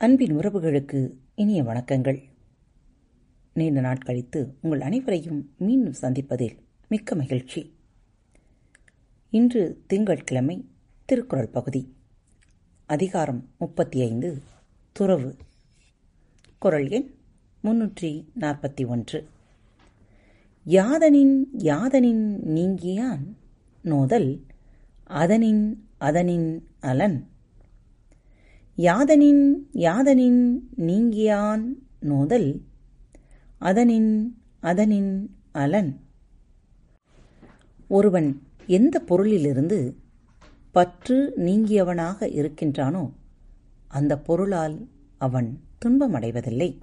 அன்பின் உறவுகளுக்கு இனிய வணக்கங்கள். நீண்ட நாள் கழித்து உங்கள் அனைவரையும் மீண்டும் சந்திப்பதில் மிக்க மகிழ்ச்சி. இன்று திங்கட்கிழமை திருக்குறள் பகுதி. அதிகாரம் முப்பத்தி ஐந்து துறவு. குரல் எண் முன்னூற்றி நாற்பத்தி ஒன்று. யாதனின் யாதனின் நீங்கியான் நோதல் அதனின் அதனின் அலன். யாதனின் யாதனின் நீங்கியான் நோதல் அதனின் அதனின் அலன். ஒருவன் எந்த பொருளிலிருந்து பற்று நீங்கியவனாக இருக்கின்றானோ அந்த பொருளால் அவன் துன்பமடைவதில்லை.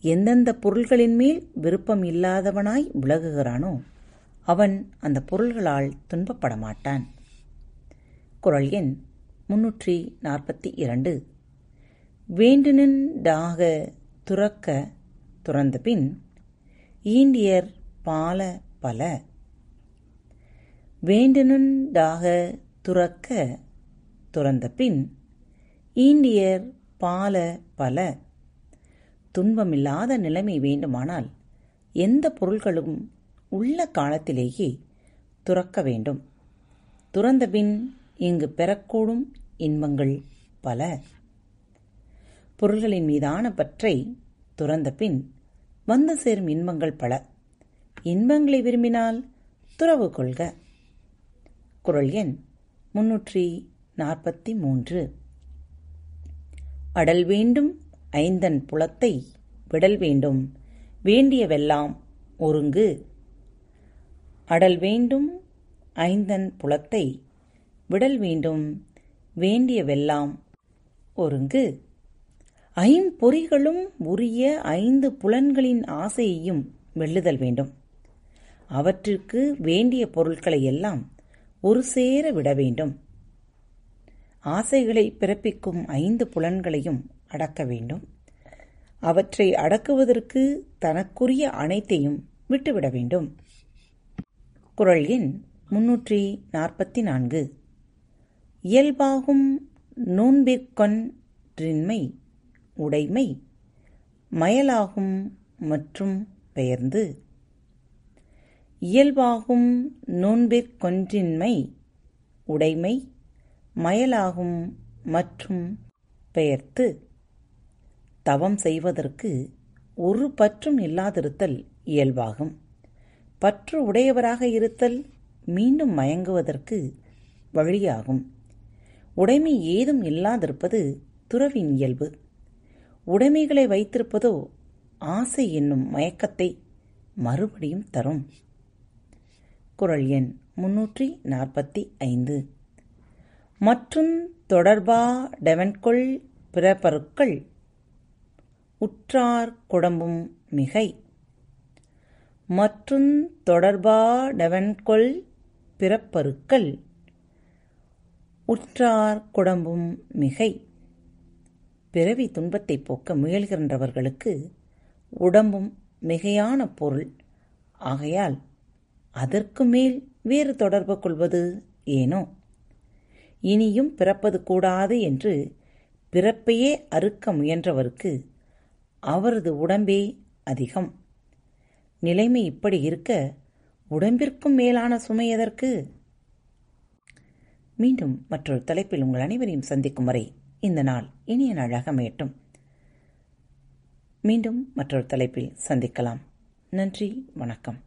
எந்தெந்த பொருள்களின் மேல் விருப்பம் இல்லாதவனாய் விலகுகிறானோ அவன் அந்த பொருள்களால் துன்பப்பட மாட்டான் குரல் எண் முன்னூற்றி நாற்பத்தி இரண்டு. வேண்டுனண்டாக துறக்க துறந்தபின் ஈண்டியர் பால பல. வேண்டுனண்டாக துறக்க துறந்தபின் ஈண்டியர் பால பல. துன்பமில்லாத நிலைமை வேண்டுமானால் எந்த பொருள்களும் உள்ள காலத்திலேயே துறக்க வேண்டும். துறந்தபின் இங்கு பெறக்கூடும் இன்பங்கள் பல. பொருள்களின் மீதான பற்றை துறந்த பின் வந்து சேரும் இன்பங்கள் பல. இன்பங்களை விரும்பினால் துறவு கொள்க. குரல் எண் முன்னூற்றி நாற்பத்தி மூன்று. அடல் வேண்டும் ஐந்தன் புலத்தை விடல் வேண்டும் வேண்டியவெல்லாம் ஒருங்கு. அடல் வேண்டும் ஐந்தன் புலத்தை விடல் வேண்டும் வேண்டியவெல்லாம். ஒருங்கு ஐம்பொறிகளும் உரிய ஐந்து புலன்களின் ஆசையையும் வெல்லுதல் வேண்டும். அவற்றிற்கு வேண்டிய பொருட்களை எல்லாம் ஒரு சேர விட வேண்டும். ஆசைகளை பிறப்பிக்கும் ஐந்து புலன்களையும் அடக்க வேண்டும். அவற்றை அடக்குவதற்கு தனக்குரிய அனைத்தையும் விட்டுவிட வேண்டும். குரல் எண் முன்னூற்றி நாற்பத்தி நான்கு. இயல்பாகும் நோன்பிற்கொன்றின்மை உடைமை மயலாகும் மற்றும் பெயர்ந்து. இயல்பாகும் நோன்பிற்கொன்றின்மை உடைமை மயலாகும் மற்றும் பெயர்த்து. தவம் செய்வதற்கு ஒரு பற்றும் இல்லாதிருத்தல் இயல்பாகும். பற்று உடையவராக இருத்தல் மீண்டும் மயங்குவதற்கு வழியாகும். உடைமை ஏதும் இல்லாதிருப்பது துறவின் இயல்பு. உடைமைகளை வைத்திருப்பதோ ஆசை என்னும் மயக்கத்தை மறுபடியும் தரும். குரல் எண் முன்னூற்றி நாற்பத்தி ஐந்து. மற்றும் தொடர்பா டெவன்கொள் பிறப்பருக்கள் உற்றார் குடம்பும் மிகை. மற்றும் தொடர்பா டெவன்கொள் பிறப்பருக்கள் உற்றார் குடம்பும் மிகை. பிறவி துன்பத்தை போக்க முயல்கின்றவர்களுக்கு உடம்பும் மிகையான பொருள். ஆகையால் அதற்கு மேல் வேறு தொடர்பு கொள்வது ஏனோ? இனியும் பிறப்பது கூடாது என்று பிறப்பையே அறுக்க முயன்றவருக்கு அவரது உடம்பே அதிகம். நிலைமை இப்படி இருக்க உடம்பிற்கும் மேலான சுமை எதற்கு? மீண்டும் மற்றொரு தலைப்பில் உங்கள் அனைவரையும் சந்திக்கும் வரை இந்த நாள் இனிய நாளாக அமையட்டும். மீண்டும் மற்றொரு தலைப்பில் சந்திக்கலாம். நன்றி வணக்கம்.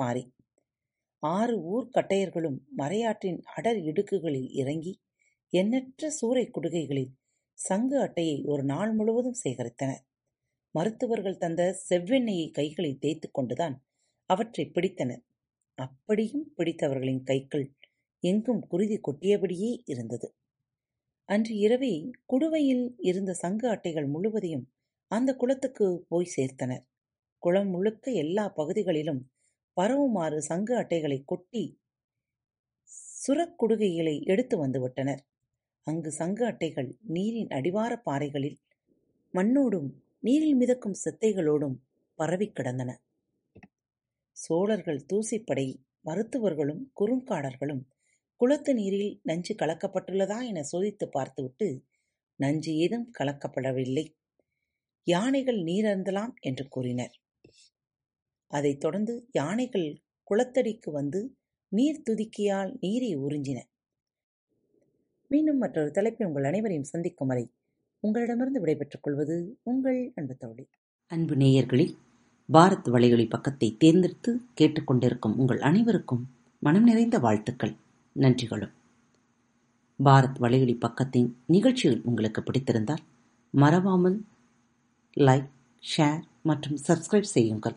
பாரி ஆறு ஊர்க்கட்டையர்களும் மறையாற்றின் அடர் இடுக்குகளில் இறங்கி எண்ணற்ற சூறைக் குடுகைகளில் சங்கு அட்டையை ஒரு நாள் முழுவதும் சேகரித்தனர். மருத்துவர்கள் தந்த செவ்வெண்ணெயை கைகளில் தேய்த்துக் கொண்டுதான் அவற்றைப் பிடித்தனர். அப்படியும் பிடித்தவர்களின் கைகள் எங்கும் குருதி கொட்டியபடியே இருந்தது. அன்று இரவே குடுவையில் இருந்த சங்கு அட்டைகள் முழுவதையும் அந்த குளத்துக்கு போய் சேர்த்தனர். குளம் முழுக்க எல்லா பகுதிகளிலும் பரவுமாறு சங்கு அட்டைகளை கொட்டி சுரக்குடுகைகளை எடுத்து வந்துவிட்டனர். அங்கு சங்கு அட்டைகள் நீரின் அடிவார பாறைகளில் மண்ணோடும் நீரில் மிதக்கும் செத்தைகளோடும் பரவிக் கிடந்தன. சோழர்கள் தூசிப்படை மருத்துவர்களும் குறுங்காடர்களும் குளத்து நீரில் நஞ்சு கலக்கப்பட்டுள்ளதா என சோதித்துப் பார்த்துவிட்டு நஞ்சு ஏதும் கலக்கப்படவில்லை. யானைகள் நீரருந்தலாம் என்று கூறினர். அதைத் தொடர்ந்து யானைகள் குளத்தடிக்கு வந்து நீர் துதிக்கியால் நீரை உறிஞ்சின. மீண்டும் மற்றொரு தலைப்பில் உங்கள் அனைவரையும் சந்திக்கும் வரை உங்களிடமிருந்து விடைபெற்றுக் கொள்வது உங்கள் அன்பு தோழி அன்பு நேயர்களில் பாரத் வலையொலி பக்கத்தை தேர்ந்தெடுத்து கேட்டுக்கொண்டிருக்கும் உங்கள் அனைவருக்கும் மனம் நிறைந்த வாழ்த்துக்கள் நன்றிகளும். பாரத் வலையொலி பக்கத்தின் நிகழ்ச்சிகள் உங்களுக்கு பிடித்திருந்தால் மறவாமல் லைக் ஷேர் மற்றும் சப்ஸ்கிரைப் செய்யுங்கள்.